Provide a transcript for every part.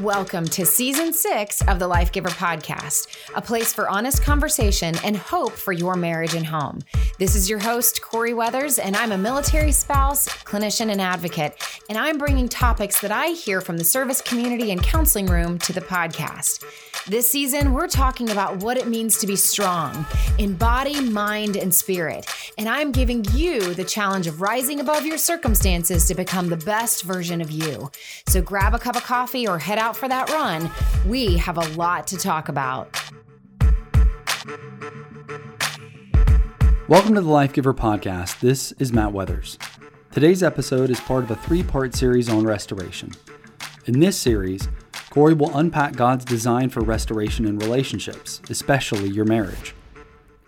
Welcome to season six of the Life Giver podcast, a place for honest conversation and hope for your marriage and home. This is your host, Corie Weathers, and I'm a military spouse, clinician, and advocate. And I'm bringing topics that I hear from the service community and counseling room to the podcast. This season, we're talking about what it means to be strong in body, mind, and spirit. And I'm giving you the challenge of rising above your circumstances to become the best version of you. So grab a cup of coffee or head out for that run. We have a lot to talk about. Welcome to the Life Giver podcast. This is Matt Weathers. Today's episode is part of a three part series on restoration. In this series, Corie will unpack God's design for restoration in relationships, especially your marriage.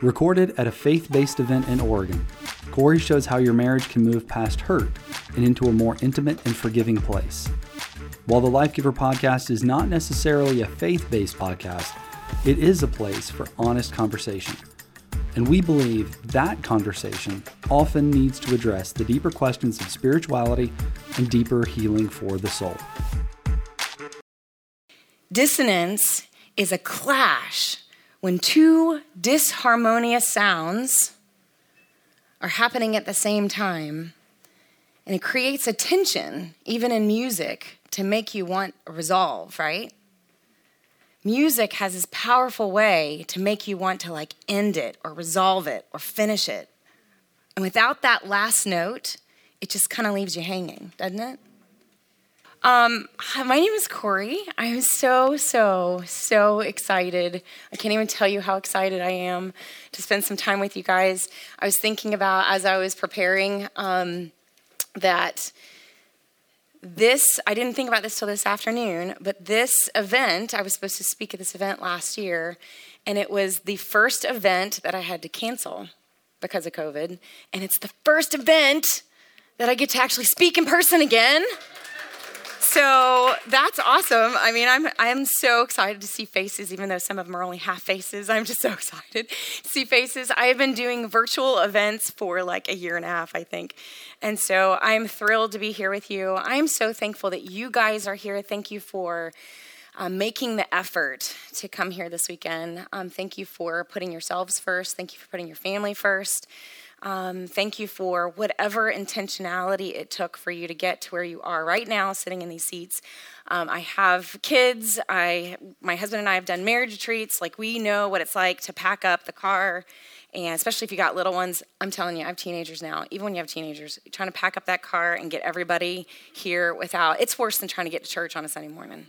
Recorded at a faith based event in Oregon, Corie shows how your marriage can move past hurt and into a more intimate and forgiving place. While the Life Giver podcast is not necessarily a faith based podcast, it is a place for honest conversation. And we believe that conversation often needs to address the deeper questions of spirituality and deeper healing for the soul. Dissonance is a clash when two disharmonious sounds are happening at the same time. And it creates a tension, even in music, to make you want a resolve, right? Music has this powerful way to make you want to like end it or resolve it or finish it. And without that last note, it just kind of leaves you hanging, doesn't it? Um, my name is Corie. I'm so, so, so excited. I can't even tell you how excited I am to spend some time with you guys. I was thinking about as I was preparing um, that this, I didn't think about this till this afternoon, but this event, I was supposed to speak at this event last year, and it was the first event that I had to cancel because of COVID. And it's the first event that I get to actually speak in person again so that's awesome. I mean, I'm I'm so excited to see faces, even though some of them are only half faces. I'm just so excited to see faces. I have been doing virtual events for like a year and a half, I think, and so I'm thrilled to be here with you. I'm so thankful that you guys are here. Thank you for. Um, making the effort to come here this weekend. Um, thank you for putting yourselves first. Thank you for putting your family first. Um, thank you for whatever intentionality it took for you to get to where you are right now, sitting in these seats. Um, I have kids. I, my husband and I have done marriage retreats. Like we know what it's like to pack up the car, and especially if you got little ones. I'm telling you, I have teenagers now. Even when you have teenagers, trying to pack up that car and get everybody here without it's worse than trying to get to church on a Sunday morning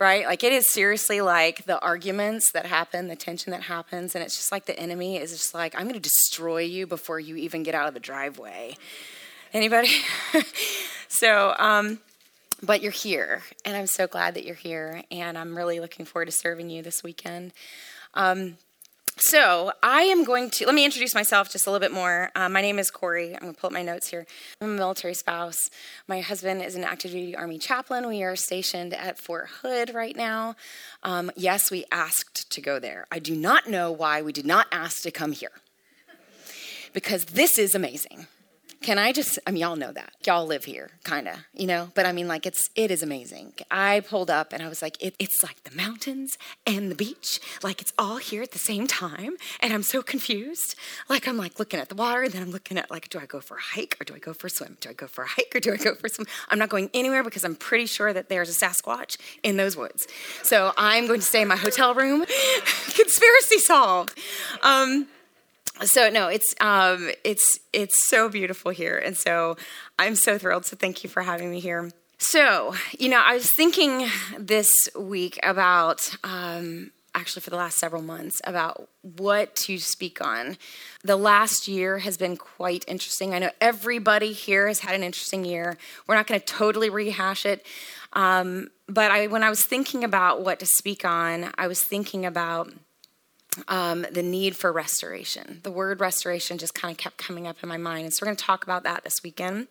right? Like it is seriously like the arguments that happen, the tension that happens, and it's just like the enemy is just like, I'm to destroy you before you even get out of the driveway. Anybody? so, um, but you're here, and I'm so glad that you're here, and I'm really looking forward to serving you this weekend. Um, so, I am going to let me introduce myself just a little bit more. Uh, my name is Corie. I'm going to pull up my notes here. I'm a military spouse. My husband is an active duty Army chaplain. We are stationed at Fort Hood right now. Um, yes, we asked to go there. I do not know why we did not ask to come here because this is amazing. Can I just, I mean, y'all know that. Y'all live here, kind of, you know? But I mean, like, it's, it is amazing. I pulled up and I was like, it, it's like the mountains and the beach. Like, it's all here at the same time. And I'm so confused. Like, I'm like looking at the water and then I'm looking at, like, do I go for a hike or do I go for a swim? Do I go for a hike or do I go for a swim? I'm not going anywhere because I'm pretty sure that there's a Sasquatch in those woods. So I'm going to stay in my hotel room. Conspiracy solved. Um, so no it's um, it's it's so beautiful here and so i'm so thrilled so thank you for having me here. So you know i was thinking this week about um, actually for the last several months about what to speak on. The last year has been quite interesting. I know everybody here has had an interesting year. We're not going to totally rehash it um, but I, when i was thinking about what to speak on i was thinking about um, the need for restoration. The word restoration just kind of kept coming up in my mind. And so we're going to talk about that this weekend.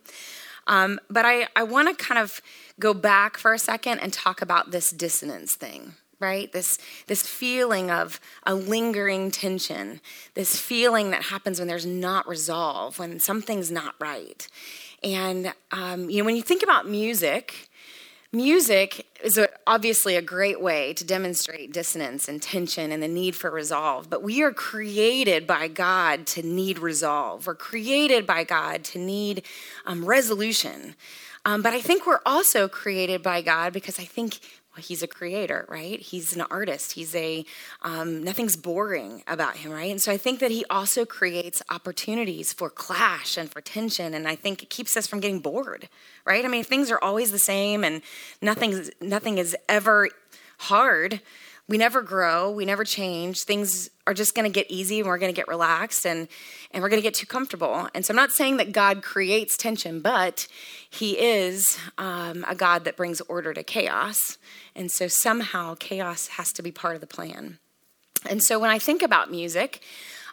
Um, but I, I want to kind of go back for a second and talk about this dissonance thing, right? This, this feeling of a lingering tension, this feeling that happens when there's not resolve, when something's not right. And, um, you know, when you think about music, Music is a, obviously a great way to demonstrate dissonance and tension and the need for resolve, but we are created by God to need resolve. We're created by God to need um, resolution. Um, but I think we're also created by God because I think he's a creator, right? He's an artist. He's a, um, nothing's boring about him, right? And so I think that he also creates opportunities for clash and for tension. And I think it keeps us from getting bored, right? I mean, things are always the same and nothing's, nothing is ever hard we never grow, we never change. Things are just going to get easy and we're going to get relaxed and, and we're going to get too comfortable. And so I'm not saying that God creates tension, but He is um, a God that brings order to chaos. And so somehow chaos has to be part of the plan. And so when I think about music,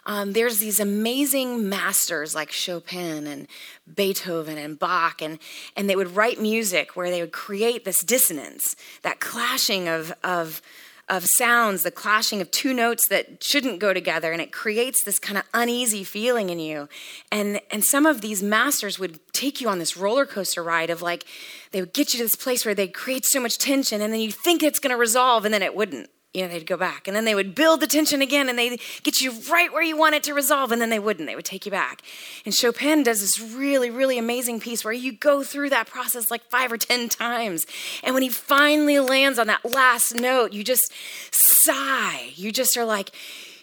um, there's these amazing masters like Chopin and Beethoven and Bach, and, and they would write music where they would create this dissonance, that clashing of, of of sounds, the clashing of two notes that shouldn't go together, and it creates this kind of uneasy feeling in you. And and some of these masters would take you on this roller coaster ride of like they would get you to this place where they create so much tension, and then you think it's going to resolve, and then it wouldn't you know, they'd go back and then they would build the tension again and they'd get you right where you want it to resolve and then they wouldn't. They would take you back. And Chopin does this really, really amazing piece where you go through that process like five or 10 times. And when he finally lands on that last note, you just sigh. You just are like,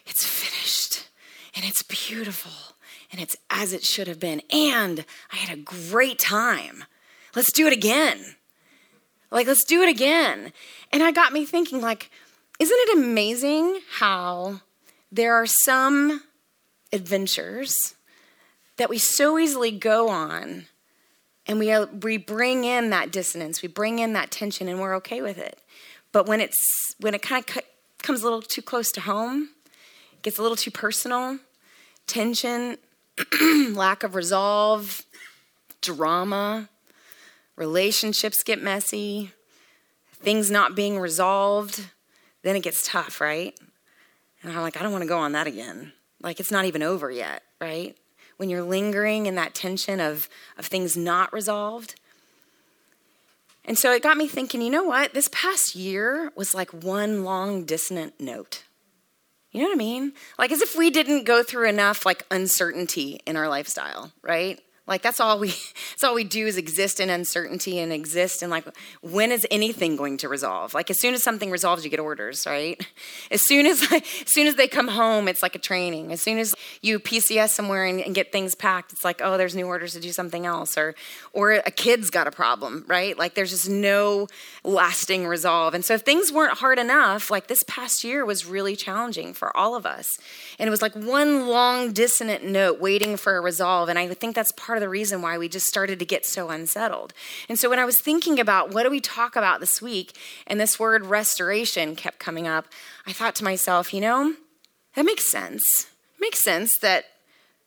it's finished and it's beautiful and it's as it should have been. And I had a great time. Let's do it again. Like, let's do it again. And I got me thinking, like, isn't it amazing how there are some adventures that we so easily go on and we, uh, we bring in that dissonance, we bring in that tension, and we're okay with it. But when, it's, when it kind of comes a little too close to home, gets a little too personal, tension, lack of resolve, drama, relationships get messy, things not being resolved, then it gets tough, right? And I'm like, I don't want to go on that again. Like it's not even over yet, right? When you're lingering in that tension of, of things not resolved. And so it got me thinking, you know what? This past year was like one long dissonant note. You know what I mean? Like as if we didn't go through enough like uncertainty in our lifestyle, right? Like that's all we that's all we do is exist in uncertainty and exist in like when is anything going to resolve? Like as soon as something resolves, you get orders, right? As soon as as soon as they come home, it's like a training. As soon as you PCS somewhere and, and get things packed, it's like oh, there's new orders to do something else, or or a kid's got a problem, right? Like there's just no lasting resolve. And so if things weren't hard enough, like this past year was really challenging for all of us, and it was like one long dissonant note waiting for a resolve. And I think that's part part of the reason why we just started to get so unsettled. And so when I was thinking about what do we talk about this week, and this word restoration kept coming up, I thought to myself, you know, that makes sense. It makes sense that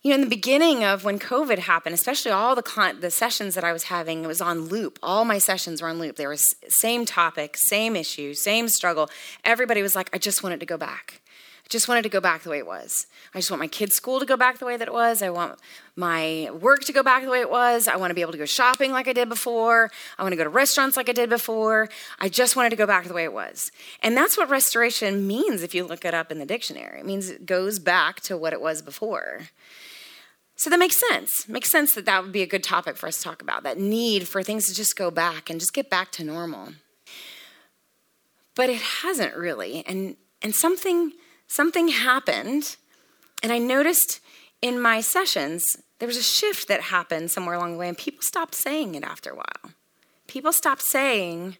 you know, in the beginning of when COVID happened, especially all the con- the sessions that I was having, it was on loop. All my sessions were on loop. They were same topic, same issue, same struggle. Everybody was like, "I just wanted to go back. I just wanted to go back the way it was. I just want my kids' school to go back the way that it was. I want my work to go back the way it was. I want to be able to go shopping like I did before. I want to go to restaurants like I did before. I just wanted to go back the way it was. And that's what restoration means if you look it up in the dictionary. It means it goes back to what it was before. So that makes sense. Makes sense that that would be a good topic for us to talk about that need for things to just go back and just get back to normal. But it hasn't really. And and something something happened, and I noticed in my sessions there was a shift that happened somewhere along the way, and people stopped saying it after a while. People stopped saying,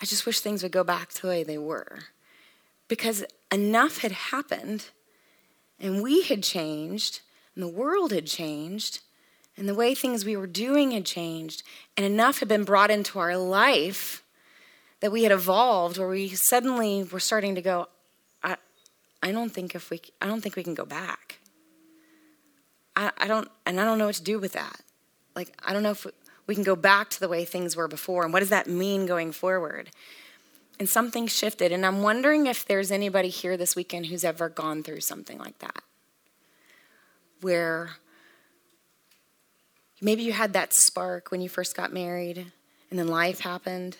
I just wish things would go back to the way they were. Because enough had happened, and we had changed, and the world had changed, and the way things we were doing had changed, and enough had been brought into our life that we had evolved where we suddenly were starting to go, I don't think if we I don't think we can go back. I, I don't and I don't know what to do with that. Like I don't know if we can go back to the way things were before and what does that mean going forward? And something shifted and I'm wondering if there's anybody here this weekend who's ever gone through something like that. Where maybe you had that spark when you first got married. And then life happened,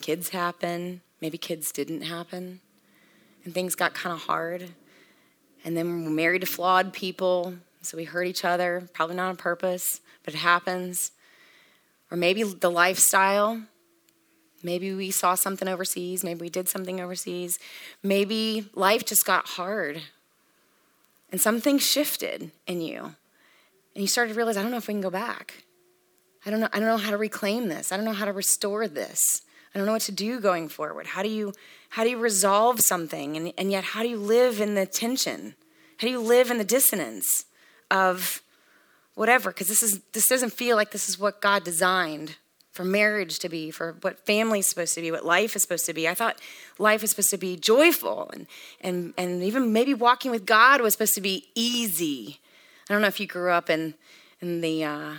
kids happened, maybe kids didn't happen, and things got kind of hard. And then we're married to flawed people, so we hurt each other, probably not on purpose, but it happens. Or maybe the lifestyle. Maybe we saw something overseas. Maybe we did something overseas. Maybe life just got hard and something shifted in you. And you started to realize, I don't know if we can go back. I don't know, I don't know how to reclaim this. I don't know how to restore this. I don't know what to do going forward. How do you how do you resolve something and, and yet how do you live in the tension? How do you live in the dissonance of whatever? Because this is this doesn't feel like this is what God designed for marriage to be, for what family is supposed to be, what life is supposed to be. I thought life is supposed to be joyful and and and even maybe walking with God was supposed to be easy. I don't know if you grew up in in the uh,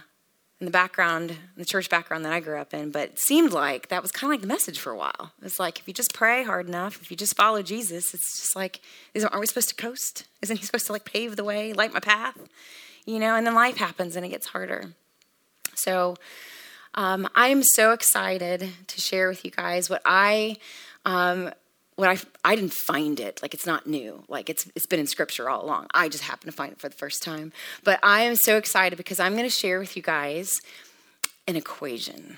in the background, in the church background that I grew up in, but it seemed like that was kind of like the message for a while. It's like if you just pray hard enough, if you just follow Jesus, it's just like, aren't we supposed to coast? Isn't he supposed to like pave the way, light my path? You know, and then life happens and it gets harder. So um, I'm so excited to share with you guys what I um, I I didn't find it like it's not new like it's it's been in scripture all along. I just happened to find it for the first time. But I am so excited because I'm going to share with you guys an equation.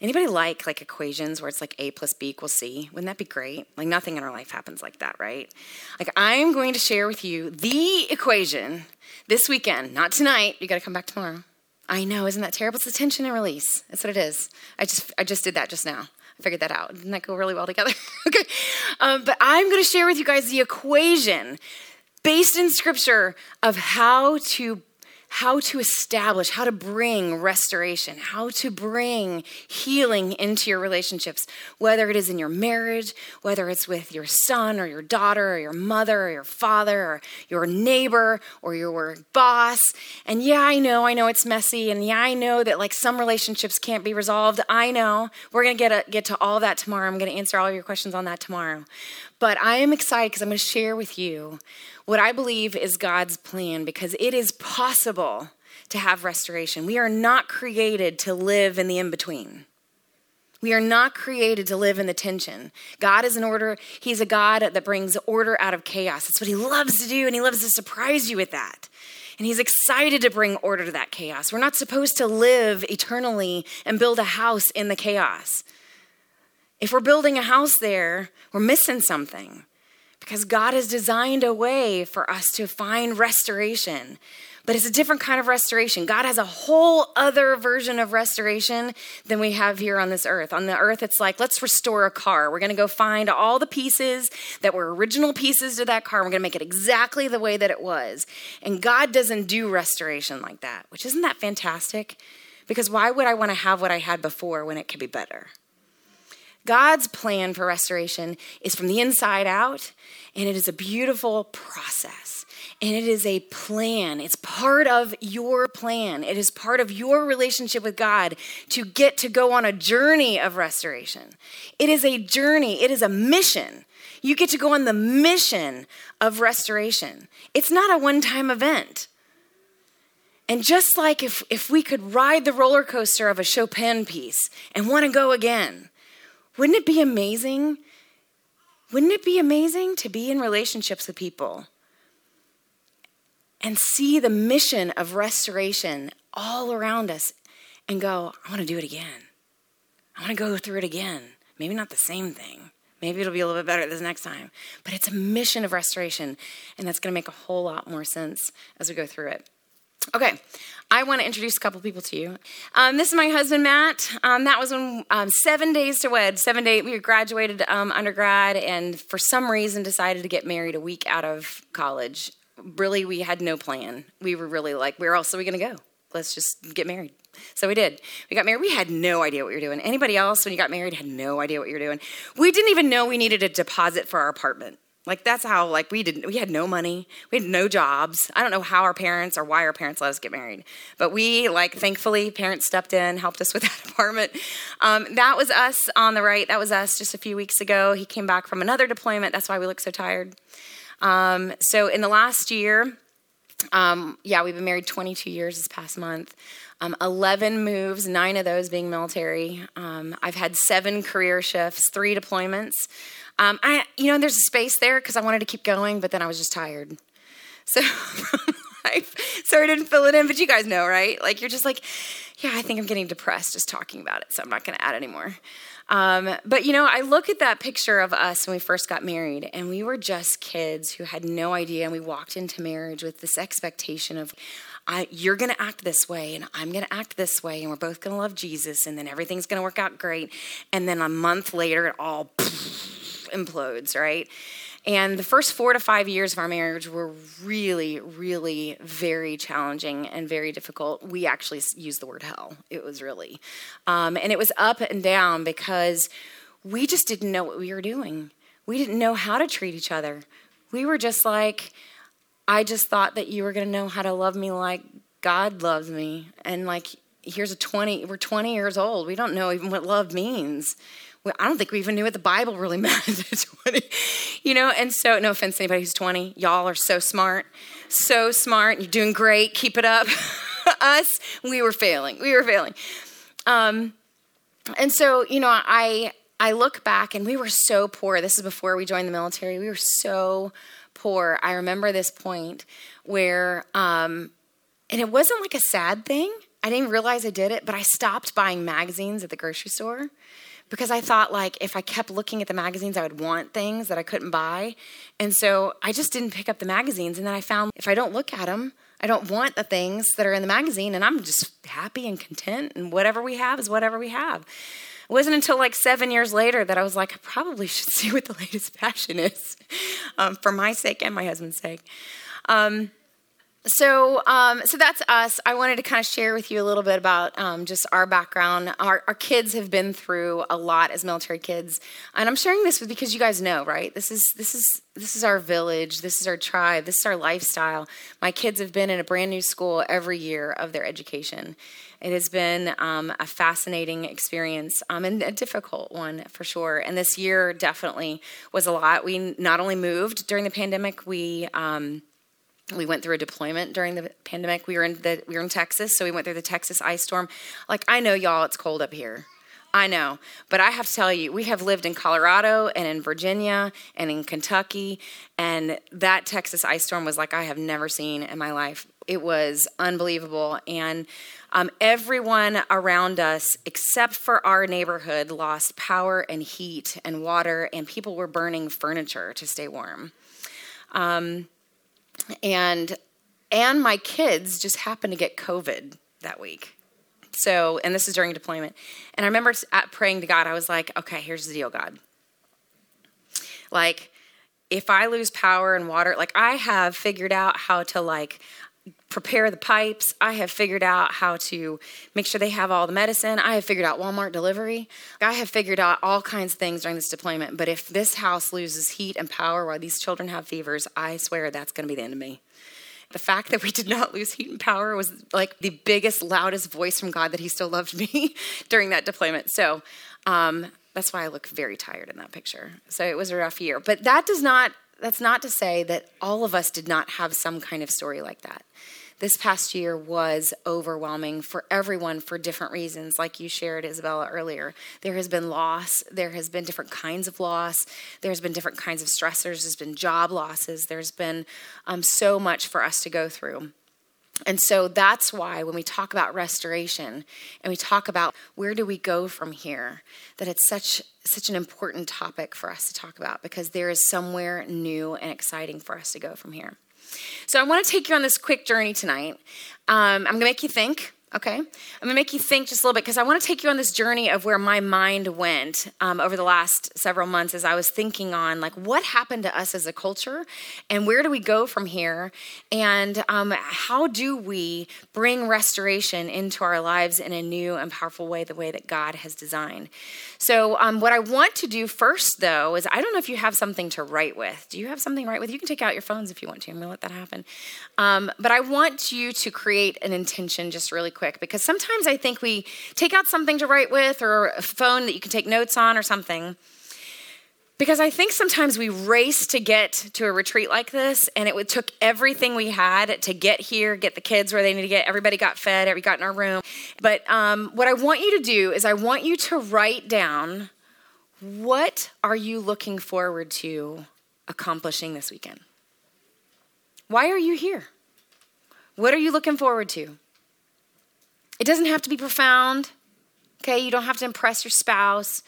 Anybody like like equations where it's like a plus b equals c? Wouldn't that be great? Like nothing in our life happens like that, right? Like I'm going to share with you the equation this weekend, not tonight. You got to come back tomorrow. I know, isn't that terrible? It's the tension and release. That's what it is. I just I just did that just now. I figured that out. Didn't that go really well together? okay. Um, but I'm going to share with you guys the equation based in scripture of how to how to establish, how to bring restoration, how to bring healing into your relationships, whether it is in your marriage, whether it's with your son or your daughter or your mother or your father or your neighbor or your boss. And yeah, I know, I know it's messy. And yeah, I know that like some relationships can't be resolved. I know. We're going to get, get to all that tomorrow. I'm going to answer all your questions on that tomorrow. But I am excited because I'm going to share with you what I believe is God's plan because it is possible to have restoration. We are not created to live in the in between. We are not created to live in the tension. God is an order. He's a God that brings order out of chaos. That's what He loves to do, and He loves to surprise you with that. And He's excited to bring order to that chaos. We're not supposed to live eternally and build a house in the chaos. If we're building a house there, we're missing something because God has designed a way for us to find restoration. But it's a different kind of restoration. God has a whole other version of restoration than we have here on this earth. On the earth, it's like, let's restore a car. We're going to go find all the pieces that were original pieces to that car. We're going to make it exactly the way that it was. And God doesn't do restoration like that, which isn't that fantastic? Because why would I want to have what I had before when it could be better? God's plan for restoration is from the inside out, and it is a beautiful process. And it is a plan. It's part of your plan. It is part of your relationship with God to get to go on a journey of restoration. It is a journey, it is a mission. You get to go on the mission of restoration. It's not a one time event. And just like if, if we could ride the roller coaster of a Chopin piece and want to go again, wouldn't it be amazing? Wouldn't it be amazing to be in relationships with people and see the mission of restoration all around us and go, I want to do it again. I want to go through it again. Maybe not the same thing. Maybe it'll be a little bit better this next time. But it's a mission of restoration, and that's going to make a whole lot more sense as we go through it. Okay, I want to introduce a couple people to you. Um, this is my husband, Matt. Um, that was when um, seven days to wed. Seven days. We graduated um, undergrad, and for some reason decided to get married a week out of college. Really, we had no plan. We were really like, where else are we going to go? Let's just get married. So we did. We got married. We had no idea what we were doing. Anybody else, when you got married, had no idea what you were doing. We didn't even know we needed a deposit for our apartment. Like that's how like we didn't we had no money. We had no jobs. I don't know how our parents or why our parents let us get married. But we like thankfully parents stepped in, helped us with that apartment. Um, that was us on the right. That was us just a few weeks ago. He came back from another deployment. That's why we look so tired. Um, so in the last year, Um, yeah, we've been married 22 years this past month. Um, 11 moves, nine of those being military. Um, I've had seven career shifts, three deployments. Um, I, you know, there's a space there because I wanted to keep going, but then I was just tired. So life, so I didn't fill it in. But you guys know, right? Like you're just like, yeah, I think I'm getting depressed just talking about it, so I'm not going to add anymore. Um, but you know, I look at that picture of us when we first got married, and we were just kids who had no idea, and we walked into marriage with this expectation of, I, you're going to act this way, and I'm going to act this way, and we're both going to love Jesus, and then everything's going to work out great. And then a month later, it all implodes, right? And the first four to five years of our marriage were really, really very challenging and very difficult. We actually used the word hell. It was really. Um, and it was up and down because we just didn't know what we were doing. We didn't know how to treat each other. We were just like, I just thought that you were going to know how to love me like God loves me. And like, here's a 20, we're 20 years old. We don't know even what love means. I don't think we even knew what the Bible really meant at 20. You know, and so, no offense to anybody who's 20, y'all are so smart, so smart. You're doing great. Keep it up. Us, we were failing. We were failing. Um, and so, you know, I I look back and we were so poor. This is before we joined the military. We were so poor. I remember this point where, um, and it wasn't like a sad thing. I didn't realize I did it, but I stopped buying magazines at the grocery store because I thought like if I kept looking at the magazines, I would want things that I couldn't buy. And so I just didn't pick up the magazines. And then I found if I don't look at them, I don't want the things that are in the magazine. And I'm just happy and content. And whatever we have is whatever we have. It wasn't until like seven years later that I was like, I probably should see what the latest fashion is um, for my sake and my husband's sake. Um, so, um, so that's us. I wanted to kind of share with you a little bit about um, just our background. Our, our, kids have been through a lot as military kids, and I'm sharing this because you guys know, right? This is this is this is our village. This is our tribe. This is our lifestyle. My kids have been in a brand new school every year of their education. It has been um, a fascinating experience um, and a difficult one for sure. And this year definitely was a lot. We not only moved during the pandemic, we um, we went through a deployment during the pandemic. We were in the we were in Texas, so we went through the Texas ice storm. Like I know y'all, it's cold up here. I know, but I have to tell you, we have lived in Colorado and in Virginia and in Kentucky, and that Texas ice storm was like I have never seen in my life. It was unbelievable, and um, everyone around us, except for our neighborhood, lost power and heat and water, and people were burning furniture to stay warm. Um, and and my kids just happened to get COVID that week. So, and this is during deployment. And I remember praying to God, I was like, okay, here's the deal, God. Like, if I lose power and water, like I have figured out how to like prepare the pipes. I have figured out how to make sure they have all the medicine. I have figured out Walmart delivery. I have figured out all kinds of things during this deployment. But if this house loses heat and power while these children have fevers, I swear that's going to be the end of me. The fact that we did not lose heat and power was like the biggest, loudest voice from God that He still loved me during that deployment. So, um, that's why I look very tired in that picture. So it was a rough year. But that does not that's not to say that all of us did not have some kind of story like that this past year was overwhelming for everyone for different reasons, like you shared, Isabella, earlier. There has been loss, there has been different kinds of loss, there's been different kinds of stressors, there's been job losses, there's been um, so much for us to go through. And so that's why when we talk about restoration and we talk about where do we go from here, that it's such such an important topic for us to talk about because there is somewhere new and exciting for us to go from here. So I want to take you on this quick journey tonight. Um, I'm going to make you think. Okay, I'm gonna make you think just a little bit because I want to take you on this journey of where my mind went um, over the last several months as I was thinking on like what happened to us as a culture and where do we go from here and um, how do we bring restoration into our lives in a new and powerful way, the way that God has designed. So, um, what I want to do first though is I don't know if you have something to write with. Do you have something to write with? You can take out your phones if you want to. I'm gonna let that happen. Um, but I want you to create an intention just really quick quick because sometimes I think we take out something to write with or a phone that you can take notes on or something. because I think sometimes we race to get to a retreat like this, and it took everything we had to get here, get the kids where they need to get. Everybody got fed, everybody got in our room. But um, what I want you to do is, I want you to write down what are you looking forward to accomplishing this weekend. Why are you here? What are you looking forward to? It doesn't have to be profound. Okay, you don't have to impress your spouse.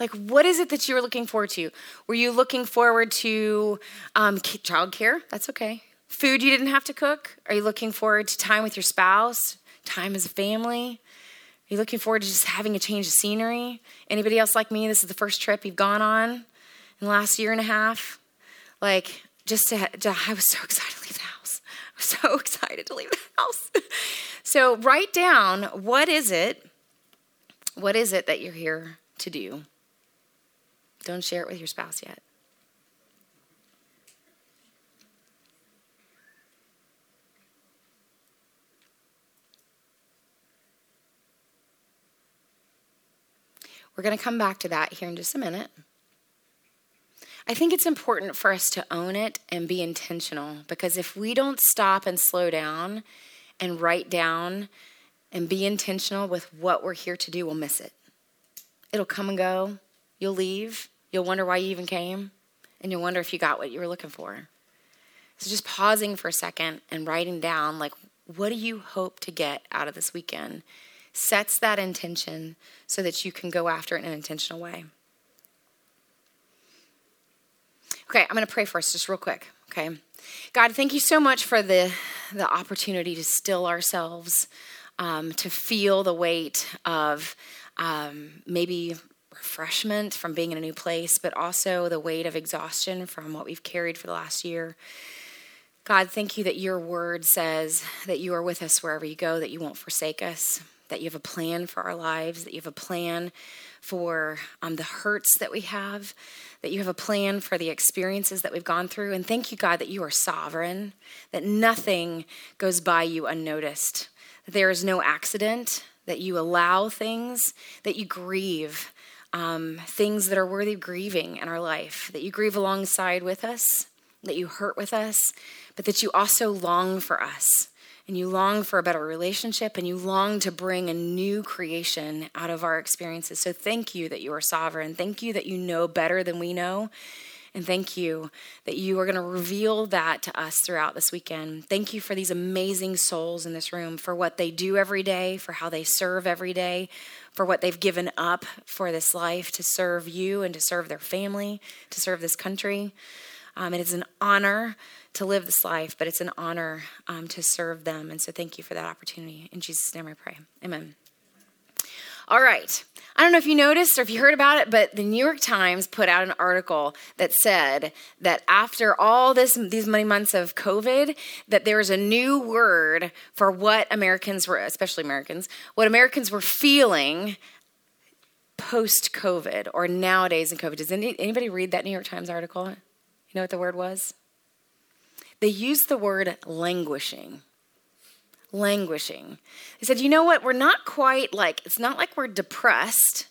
Like, what is it that you were looking forward to? Were you looking forward to um, childcare? That's okay. Food you didn't have to cook? Are you looking forward to time with your spouse? Time as a family? Are you looking forward to just having a change of scenery? Anybody else like me? This is the first trip you've gone on in the last year and a half. Like, just to, to I was so excited to leave the house. So excited to leave the house. so write down what is it? What is it that you're here to do? Don't share it with your spouse yet. We're going to come back to that here in just a minute. I think it's important for us to own it and be intentional because if we don't stop and slow down and write down and be intentional with what we're here to do, we'll miss it. It'll come and go. You'll leave. You'll wonder why you even came, and you'll wonder if you got what you were looking for. So just pausing for a second and writing down, like, what do you hope to get out of this weekend? Sets that intention so that you can go after it in an intentional way. Okay, I'm going to pray first, just real quick. Okay, God, thank you so much for the the opportunity to still ourselves, um, to feel the weight of um, maybe refreshment from being in a new place, but also the weight of exhaustion from what we've carried for the last year. God, thank you that your word says that you are with us wherever you go, that you won't forsake us, that you have a plan for our lives, that you have a plan for um, the hurts that we have, that you have a plan for the experiences that we've gone through. And thank you, God, that you are sovereign, that nothing goes by you unnoticed, that there is no accident, that you allow things, that you grieve um, things that are worthy of grieving in our life, that you grieve alongside with us, that you hurt with us, but that you also long for us. And you long for a better relationship and you long to bring a new creation out of our experiences. So, thank you that you are sovereign. Thank you that you know better than we know. And thank you that you are going to reveal that to us throughout this weekend. Thank you for these amazing souls in this room, for what they do every day, for how they serve every day, for what they've given up for this life to serve you and to serve their family, to serve this country. Um, it is an honor to live this life, but it's an honor um, to serve them. And so thank you for that opportunity. In Jesus' name I pray. Amen. All right. I don't know if you noticed or if you heard about it, but the New York Times put out an article that said that after all this these many months of COVID, that there is a new word for what Americans were, especially Americans, what Americans were feeling post COVID or nowadays in COVID. Does any, anybody read that New York Times article? You know what the word was? They used the word languishing languishing. They said, You know what? We're not quite like, it's not like we're depressed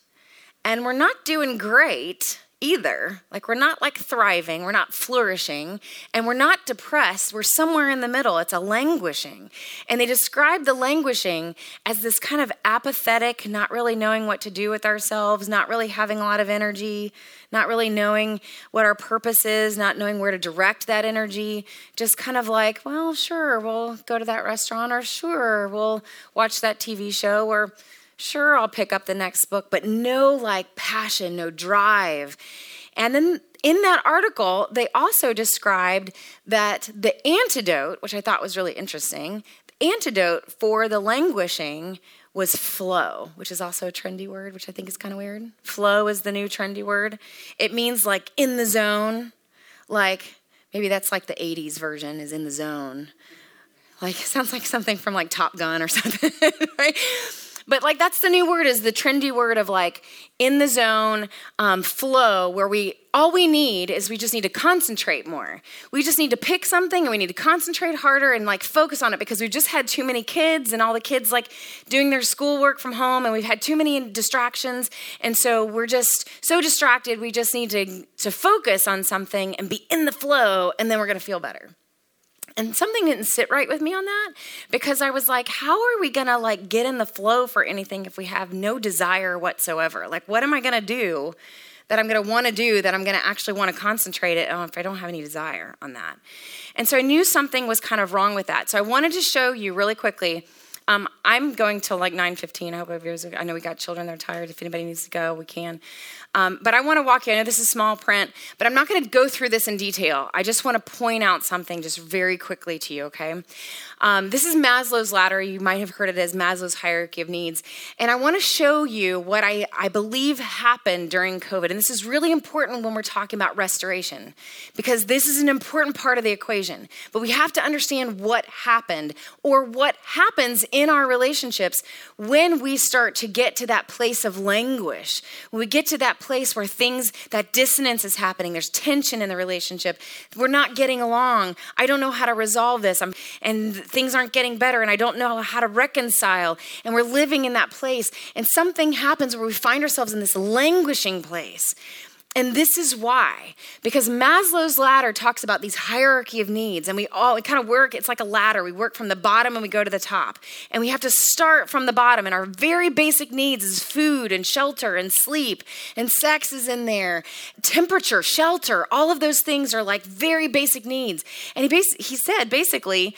and we're not doing great either. Like, we're not like thriving, we're not flourishing, and we're not depressed. We're somewhere in the middle. It's a languishing. And they describe the languishing as this kind of apathetic, not really knowing what to do with ourselves, not really having a lot of energy, not really knowing what our purpose is, not knowing where to direct that energy, just kind of like, well, sure, we'll go to that restaurant, or sure, we'll watch that TV show, or Sure, I'll pick up the next book, but no like passion, no drive. And then in that article, they also described that the antidote, which I thought was really interesting, the antidote for the languishing was flow, which is also a trendy word, which I think is kind of weird. Flow is the new trendy word. It means like in the zone, like maybe that's like the 80s version is in the zone. Like, sounds like something from like Top Gun or something, right? But like that's the new word is the trendy word of like in the zone um, flow where we all we need is we just need to concentrate more. We just need to pick something and we need to concentrate harder and like focus on it because we've just had too many kids and all the kids like doing their schoolwork from home and we've had too many distractions. And so we're just so distracted we just need to to focus on something and be in the flow and then we're going to feel better and something didn't sit right with me on that because I was like, how are we to like get in the flow for anything if we have no desire whatsoever? Like what am I to do that I'm want to do that I'm to actually want to concentrate it on if I don't have any desire on that? And so I knew something was kind of wrong with that. So I wanted to show you really quickly um, I'm going till like 9:15. I hope. I know we got children; they're tired. If anybody needs to go, we can. Um, but I want to walk you. I know this is small print, but I'm not going to go through this in detail. I just want to point out something just very quickly to you. Okay, um, this is Maslow's ladder. You might have heard it as Maslow's hierarchy of needs. And I want to show you what I, I believe happened during COVID. And this is really important when we're talking about restoration, because this is an important part of the equation. But we have to understand what happened or what happens in our relationships when we start to get to that place of languish, when we get to that place where things, that dissonance is happening, there's tension in the relationship, we're not getting along, I don't know how to resolve this, I'm, and things aren't getting better and I don't know how to reconcile. And we're living in that place. And something happens where we find ourselves in this languishing place. And this is why, because Maslow's ladder talks about these hierarchy of needs, and we all we kind of work, it's like a ladder. We work from the bottom and we go to the top. And we have to start from the bottom. And our very basic needs is food and shelter and sleep, and sex is in there, temperature, shelter, all of those things are like very basic needs. And he, bas- he said basically,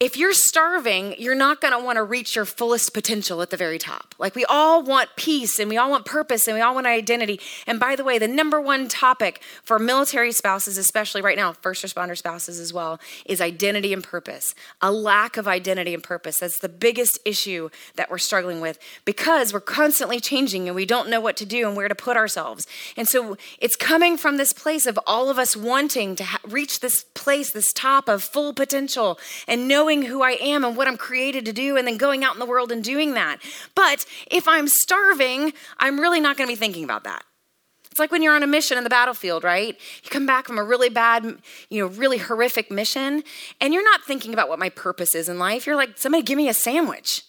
if you're starving, you're not going to want to reach your fullest potential at the very top. Like we all want peace and we all want purpose and we all want identity. And by the way, the number one topic for military spouses, especially right now, first responder spouses as well, is identity and purpose. A lack of identity and purpose. That's the biggest issue that we're struggling with because we're constantly changing and we don't know what to do and where to put ourselves. And so it's coming from this place of all of us wanting to ha- reach this place, this top of full potential and know knowing who I am and what I'm created to do, and then going out in the world and doing that. But if I'm starving, I'm really not going to be thinking about that. It's like when you're on a mission in the battlefield, right? You come back from a really bad, you know, really horrific mission, and you're not thinking about what my purpose is in life. You're like, somebody give me a sandwich,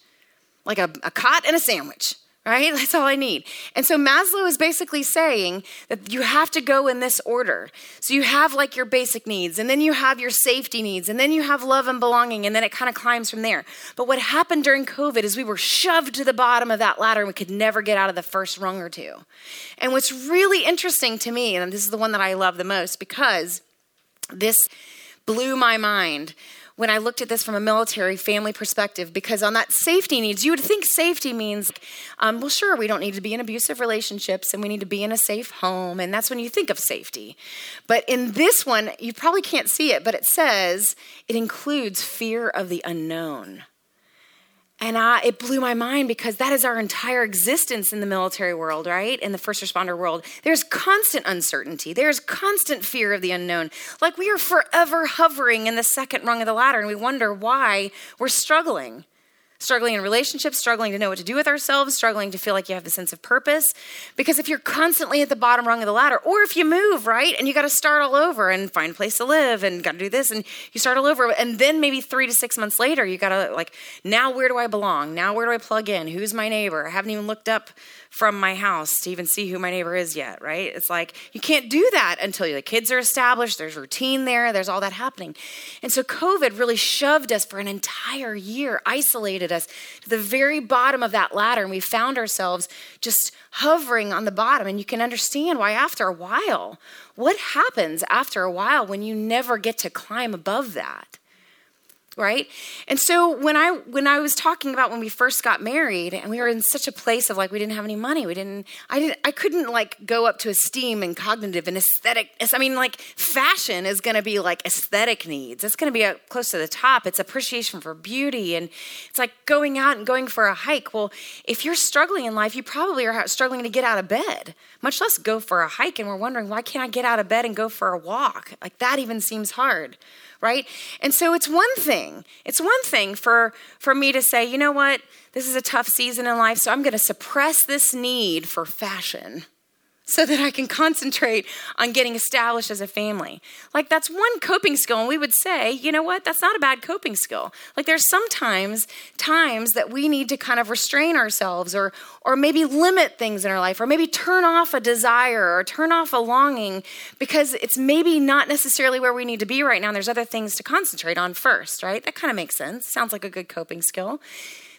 like a, a cot and a sandwich right? That's all I need. And so Maslow is basically saying that you have to go in this order. So you have like your basic needs, and then you have your safety needs, and then you have love and belonging, and then it kind of climbs from there. But what happened during COVID is we were shoved to the bottom of that ladder and we could never get out of the first rung or two. And what's really interesting to me, and this is the one that I love the most because this blew my mind when I looked at this from a military family perspective, because on that safety needs, you would think safety means, um, well, sure, we don't need to be in abusive relationships and we need to be in a safe home, and that's when you think of safety. But in this one, you probably can't see it, but it says it includes fear of the unknown. And I, it blew my mind because that is our entire existence in the military world, right? In the first responder world. There's constant uncertainty. There's constant fear of the unknown. Like we are forever hovering in the second rung of the ladder and we wonder why we're struggling struggling in relationships, struggling to know what to do with ourselves, struggling to feel like you have a sense of purpose. Because if you're constantly at the bottom rung of the ladder, or if you move, right, and you got to start all over and find a place to live and got to do this, and you start all over, and then maybe three to six months later, you got to, like, now where do I belong? Now where do I plug in? Who's my neighbor? I haven't even looked up from my house to even see who my neighbor is yet, right? It's like you can't do that until the kids are established, there's routine there, there's all that happening. And so COVID really shoved us for an entire year, isolated us to the very bottom of that ladder, and we found ourselves just hovering on the bottom. And you can understand why after a while, what happens after a while when you never get to climb above that? Right? And so when i when i was talking about when we first got married and we were in such a place of like we didn't have any money we didn't i didn't i couldn't like go up to esteem and cognitive and aesthetic i mean like fashion is going to be like aesthetic needs. It's going to be close to the top. It's appreciation for beauty and it's like going out and going for a hike. Well if you're struggling in life you probably are struggling to get out of bed much less go for a hike. And we're wondering why can't i get out of bed and go for a walk? Like that even seems hard right? And so it's one thing. It's one thing for for me to say, you know what? This is a tough season in life, so I'm going to suppress this need for fashion so that I can concentrate on getting established as a family. Like that's one coping skill and we would say, you know what? That's not a bad coping skill. Like there's sometimes times that we need to kind of restrain ourselves or or maybe limit things in our life or maybe turn off a desire or turn off a longing because it's maybe not necessarily where we need to be right now and there's other things to concentrate on first, right? That kind of makes sense. Sounds like a good coping skill.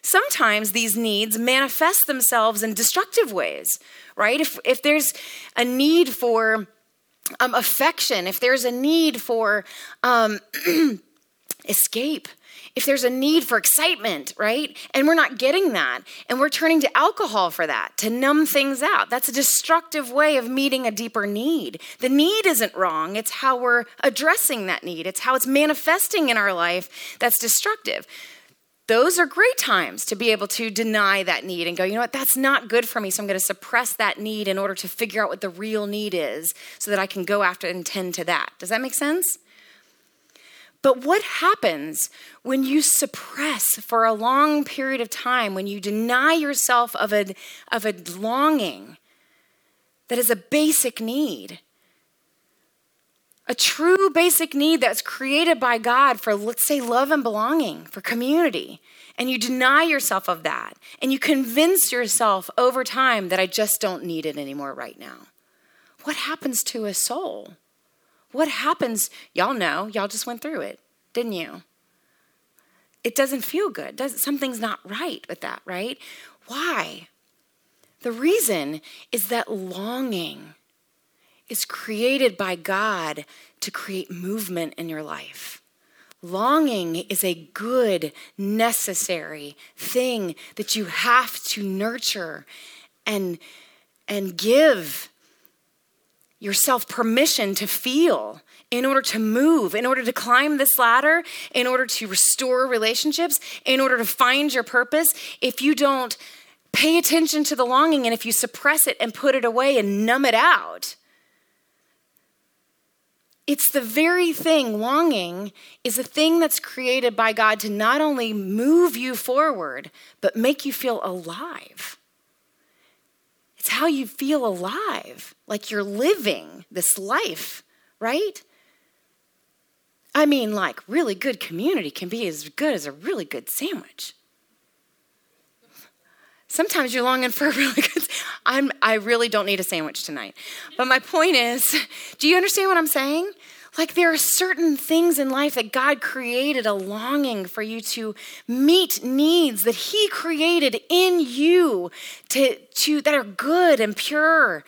Sometimes these needs manifest themselves in destructive ways, right? If, if there's a need for um, affection, if there's a need for um, escape, if there's a need for excitement, right? And we're not getting that, and we're turning to alcohol for that, to numb things out. That's a destructive way of meeting a deeper need. The need isn't wrong, it's how we're addressing that need, it's how it's manifesting in our life that's destructive those are great times to be able to deny that need and go, you know what, that's not good for me. So I'm going to suppress that need in order to figure out what the real need is so that I can go after and tend to that. Does that make sense? But what happens when you suppress for a long period of time, when you deny yourself of a, of a longing that is a basic need? A true basic need that's created by God for, let's say, love and belonging, for community, and you deny yourself of that, and you convince yourself over time that I just don't need it anymore right now, what happens to a soul? What happens? Y'all know, y'all just went through it, didn't you? It doesn't feel good. Does, something's not right with that, right? Why? The reason is that longing is created by God to create movement in your life. Longing is a good, necessary thing that you have to nurture and, and give yourself permission to feel in order to move, in order to climb this ladder, in order to restore relationships, in order to find your purpose. If you don't pay attention to the longing and if you suppress it and put it away and numb it out, it's the very thing, longing is a thing that's created by God to not only move you forward, but make you feel alive. It's how you feel alive, like you're living this life, right? I mean, like, really good community can be as good as a really good sandwich. Sometimes you're longing for a really good. I'm. I really don't need a sandwich tonight. But my point is, do you understand what I'm saying? Like there are certain things in life that God created a longing for you to meet needs that He created in you to, to that are good and pure,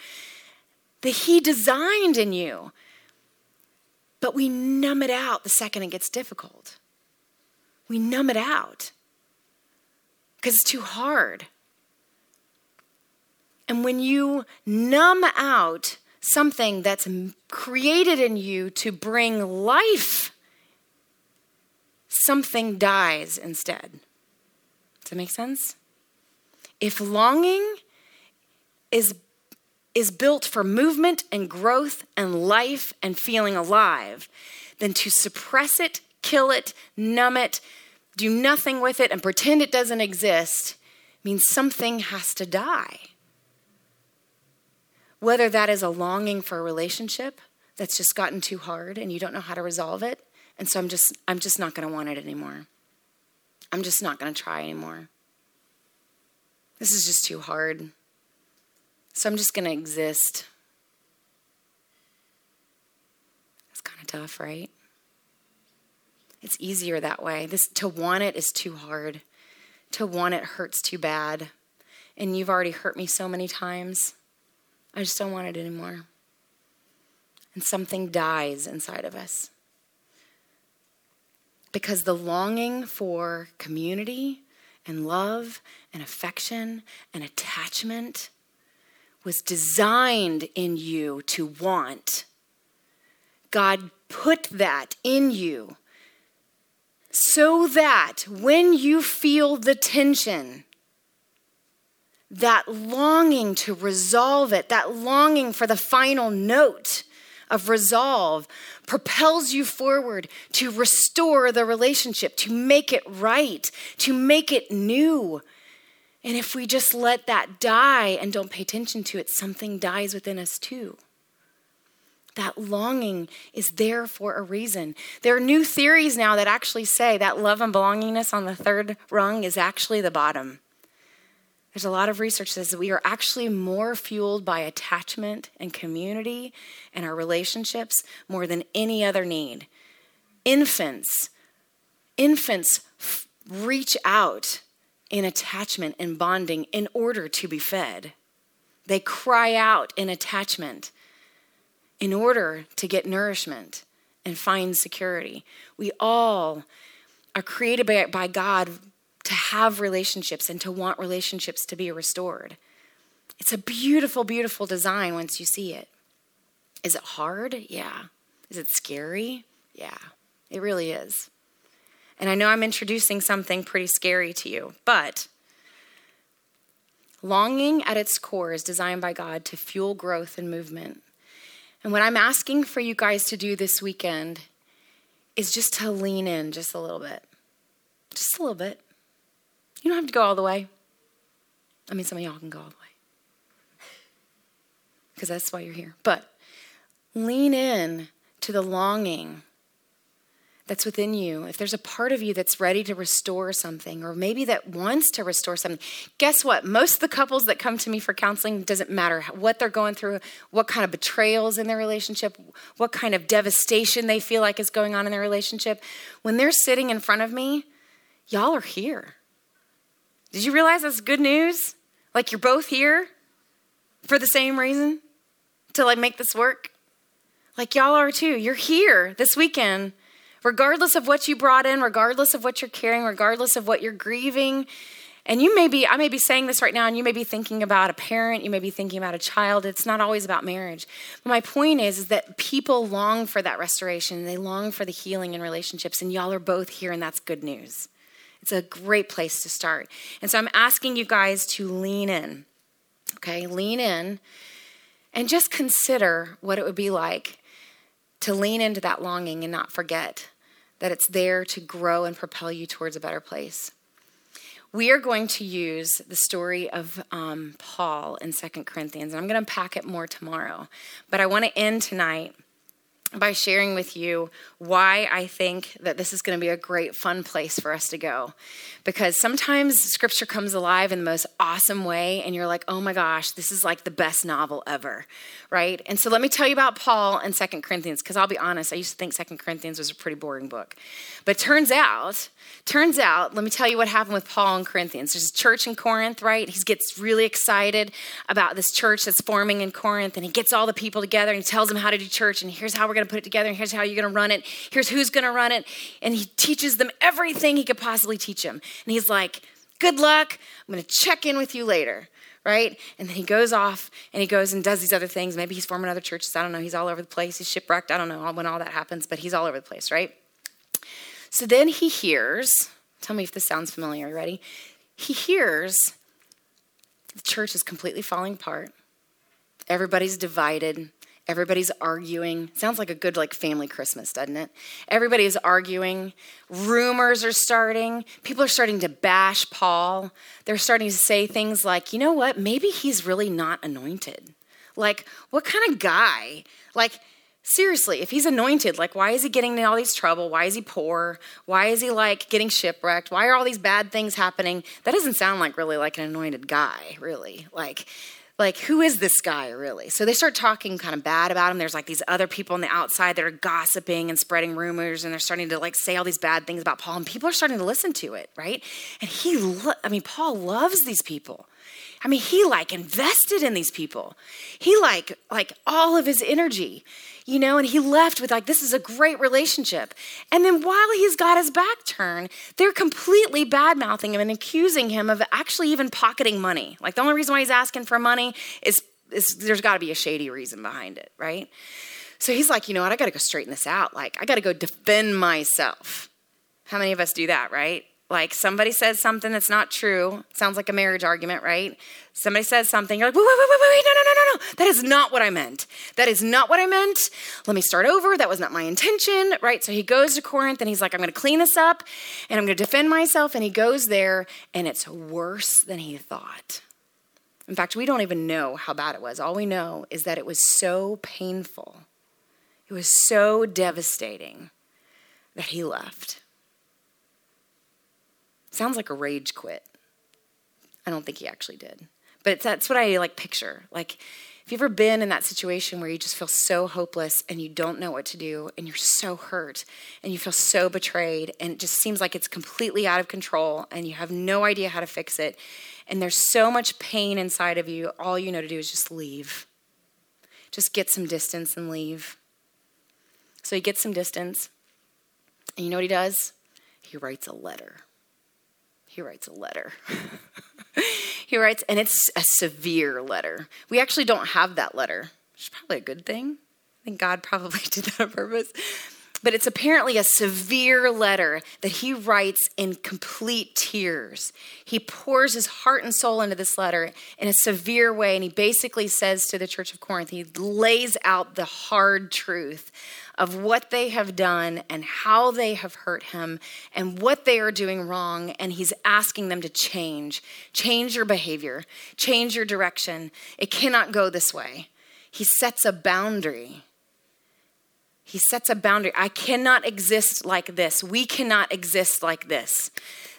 that He designed in you. But we numb it out the second it gets difficult. We numb it out because it's too hard. And when you numb out something that's created in you to bring life, something dies instead. Does that make sense? If longing is, is built for movement and growth and life and feeling alive, then to suppress it, kill it, numb it, do nothing with it, and pretend it doesn't exist means something has to die. Whether that is a longing for a relationship that's just gotten too hard and you don't know how to resolve it, and so I'm just I'm just not going to want it anymore. I'm just not going to try anymore. This is just too hard. So I'm just going to exist. It's kind of tough, right? It's easier that way. This to want it is too hard. To want it hurts too bad. And you've already hurt me so many times. I just don't want it anymore. And something dies inside of us. Because the longing for community and love and affection and attachment was designed in you to want. God put that in you so that when you feel the tension, that longing to resolve it, that longing for the final note of resolve propels you forward to restore the relationship, to make it right, to make it new. And if we just let that die and don't pay attention to it, something dies within us too. That longing is there for a reason. There are new theories now that actually say that love and belongingness on the third rung is actually the bottom. There's a lot of research that says that we are actually more fueled by attachment and community and our relationships more than any other need. Infants, infants f- reach out in attachment and bonding in order to be fed. They cry out in attachment in order to get nourishment and find security. We all are created by, by God to have relationships and to want relationships to be restored. It's a beautiful, beautiful design once you see it. Is it hard? Yeah. Is it scary? Yeah, it really is. And I know I'm introducing something pretty scary to you, but longing at its core is designed by God to fuel growth and movement. And what I'm asking for you guys to do this weekend is just to lean in just a little bit. Just a little bit. You don't have to go all the way. I mean, some of y'all can go all the way because that's why you're here. But lean in to the longing that's within you, if there's a part of you that's ready to restore something, or maybe that wants to restore something, guess what? Most of the couples that come to me for counseling doesn't matter what they're going through, what kind of betrayals in their relationship, what kind of devastation they feel like is going on in their relationship. When they're sitting in front of me, y'all are here. Did you realize that's good news? Like you're both here for the same reason to like make this work? Like y'all are too. You're here this weekend regardless of what you brought in, regardless of what you're carrying, regardless of what you're grieving. And you may be, I may be saying this right now, and you may be thinking about a parent, you may be thinking about a child. It's not always about marriage. But my point is, is that people long for that restoration. They long for the healing in relationships, and y'all are both here, and that's good news. It's a great place to start. And so I'm asking you guys to lean in, okay? Lean in and just consider what it would be like to lean into that longing and not forget that it's there to grow and propel you towards a better place. We are going to use the story of um, Paul in Second Corinthians, and I'm going to unpack it more tomorrow. But I want to end tonight by sharing with you why I think that this is going to be a great, fun place for us to go. Because sometimes scripture comes alive in the most awesome way, and you're like, oh my gosh, this is like the best novel ever, right? And so let me tell you about Paul and Second Corinthians, because I'll be honest, I used to think Second Corinthians was a pretty boring book. But turns out, turns out, let me tell you what happened with Paul and Corinthians. There's a church in Corinth, right? He gets really excited about this church that's forming in Corinth, and he gets all the people together and he tells them how to do church, and here's how we're going to put it together, and here's how you're going to run it, here's who's going to run it. And he teaches them everything he could possibly teach them. And he's like, Good luck. I'm going to check in with you later. Right? And then he goes off and he goes and does these other things. Maybe he's forming other churches. I don't know. He's all over the place. He's shipwrecked. I don't know when all that happens, but he's all over the place, right? So then he hears, tell me if this sounds familiar. Ready? He hears the church is completely falling apart. Everybody's divided. Everybody's arguing. Sounds like a good like family Christmas, doesn't it? Everybody's arguing. Rumors are starting. People are starting to bash Paul. They're starting to say things like, "You know what? Maybe he's really not anointed." Like, what kind of guy? Like seriously, if he's anointed, like why is he getting in all these trouble? Why is he poor? Why is he like getting shipwrecked? Why are all these bad things happening? That doesn't sound like really like an anointed guy, really. Like like who is this guy really? So they start talking kind of bad about him. There's like these other people on the outside that are gossiping and spreading rumors and they're starting to like say all these bad things about paul and people are starting to listen to it right? And he lo- i mean paul loves these people I mean, he like invested in these people. He like like all of his energy, you know, and he left with like this is a great relationship. And then while he's got his back turned, they're completely bad mouthing him and accusing him of actually even pocketing money. Like the only reason why he's asking for money is, is there's got to be a shady reason behind it, right? So he's like, you know what? I got to go straighten this out. Like I got to go defend myself. How many of us do that, right? Like somebody says something that's not true. Sounds like a marriage argument, right? Somebody says something, you're like, wait, wait, wait, wait, wait, no, no, no, no, no. That is not what I meant. That is not what I meant. Let me start over. That was not my intention, right? So he goes to Corinth and he's like, I'm going to clean this up and I'm going to defend myself. And he goes there and it's worse than he thought. In fact, we don't even know how bad it was. All we know is that it was so painful, it was so devastating that he left. Sounds like a rage quit. I don't think he actually did. But that's what I like picture. Like, if you've ever been in that situation where you just feel so hopeless and you don't know what to do and you're so hurt and you feel so betrayed and it just seems like it's completely out of control and you have no idea how to fix it and there's so much pain inside of you, all you know to do is just leave. Just get some distance and leave. So he gets some distance. And you know what he does? He writes a letter he writes a letter. he writes, and it's a severe letter. We actually don't have that letter, which is probably a good thing. I think God probably did that on purpose. But it's apparently a severe letter that he writes in complete tears. He pours his heart and soul into this letter in a severe way, and he basically says to the church of Corinth, he lays out the hard truth of what they have done and how they have hurt him and what they are doing wrong. And he's asking them to change, change your behavior, change your direction. It cannot go this way. He sets a boundary. He sets a boundary. I cannot exist like this. We cannot exist like this.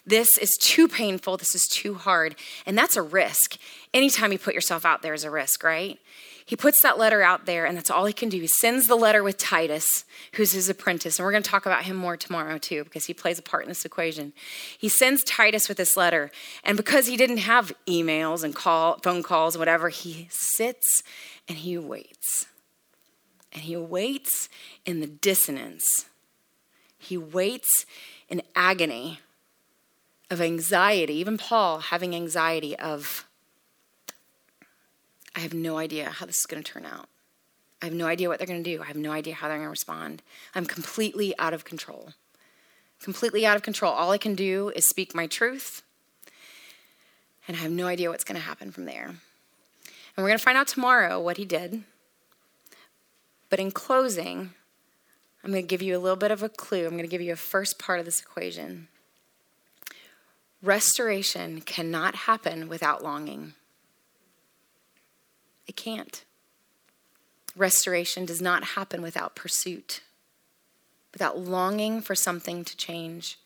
This is too painful. This is too hard. And that's a risk. Anytime you put yourself out there is a risk, right? He puts that letter out there, and that's all he can do. He sends the letter with Titus, who's his apprentice. And we're going to talk about him more tomorrow, too, because he plays a part in this equation. He sends Titus with this letter. And because he didn't have emails and call, phone calls, and whatever, he sits and he waits. And he waits in the dissonance. He waits in agony of anxiety, even Paul having anxiety of I have no idea how this is going to turn out. I have no idea what they're going to do. I have no idea how they're going to respond. I'm completely out of control. Completely out of control. All I can do is speak my truth, and I have no idea what's going to happen from there. And we're going to find out tomorrow what he did. But in closing, I'm going to give you a little bit of a clue. I'm going to give you a first part of this equation. Restoration cannot happen without longing. It can't. Restoration does not happen without pursuit, without longing for something to change.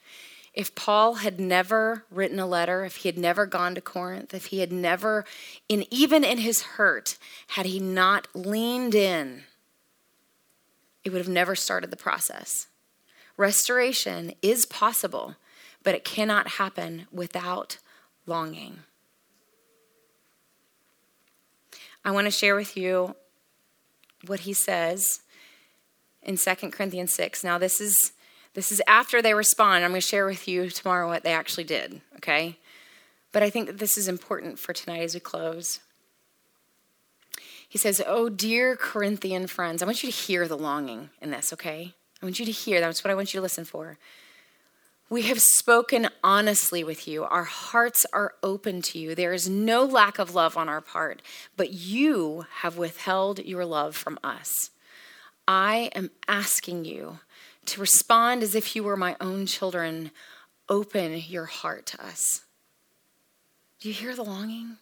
If Paul had never written a letter, if he had never gone to Corinth, if he had never, in even in his hurt, had he not leaned in, it would have never started the process. Restoration is possible, but it cannot happen without longing. I want to share with you what he says in 2 Corinthians 6. Now, this is this is after they respond. I'm going to share with you tomorrow what they actually did, okay? But I think that this is important for tonight as we close. He says, Oh, dear Corinthian friends, I want you to hear the longing in this, okay? I want you to hear. That's what I want you to listen for. We have spoken honestly with you. Our hearts are open to you. There is no lack of love on our part, but you have withheld your love from us. I am asking you to respond as if you were my own children. Open your heart to us. Do you hear the longing?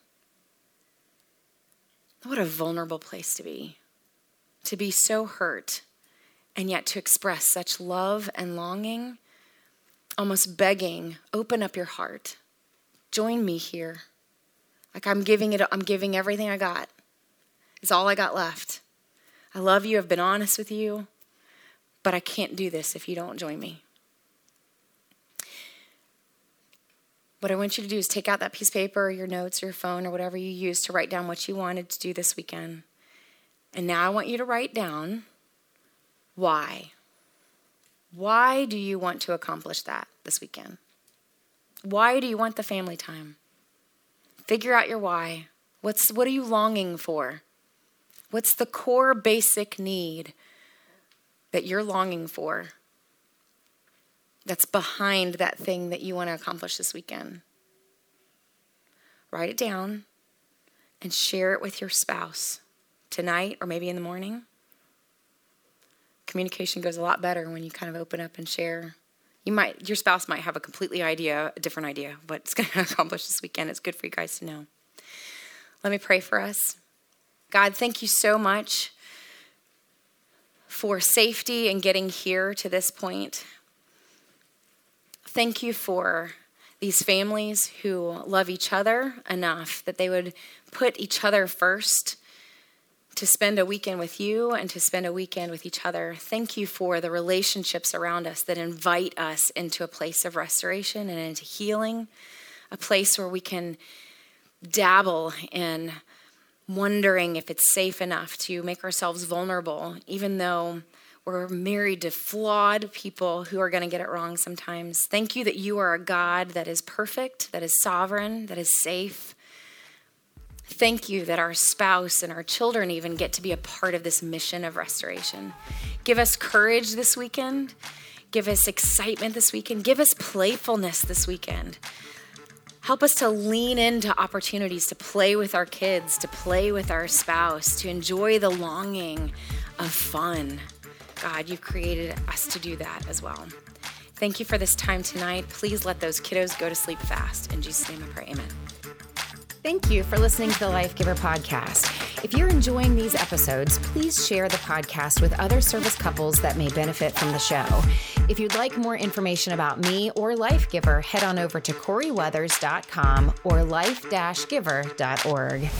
What a vulnerable place to be. To be so hurt and yet to express such love and longing almost begging, open up your heart. Join me here. Like I'm giving it I'm giving everything I got. It's all I got left. I love you. I've been honest with you. But I can't do this if you don't join me. What I want you to do is take out that piece of paper, your notes, your phone, or whatever you use to write down what you wanted to do this weekend. And now I want you to write down why. Why do you want to accomplish that this weekend? Why do you want the family time? Figure out your why. What's what are you longing for? What's the core basic need that you're longing for? that's behind that thing that you want to accomplish this weekend. Write it down and share it with your spouse tonight or maybe in the morning. Communication goes a lot better when you kind of open up and share. You might, your spouse might have a completely idea, a different idea of what's going to accomplish this weekend. It's good for you guys to know. Let me pray for us. God, thank you so much for safety and getting here to this point. Thank you for these families who love each other enough that they would put each other first to spend a weekend with you and to spend a weekend with each other. Thank you for the relationships around us that invite us into a place of restoration and into healing, a place where we can dabble in wondering if it's safe enough to make ourselves vulnerable, even though we're married to flawed people who are going to get it wrong sometimes. Thank you that you are a God that is perfect, that is sovereign, that is safe. Thank you that our spouse and our children even get to be a part of this mission of restoration. Give us courage this weekend. Give us excitement this weekend. Give us playfulness this weekend. Help us to lean into opportunities to play with our kids, to play with our spouse, to enjoy the longing of fun. God, you've created us to do that as well. Thank you for this time tonight. Please let those kiddos go to sleep fast. In Jesus' name I pray, amen. Thank you for listening to the Lifegiver podcast. If you're enjoying these episodes, please share the podcast with other service couples that may benefit from the show. If you'd like more information about me or Lifegiver, head on over to CorieWeathers.com or life-giver.org.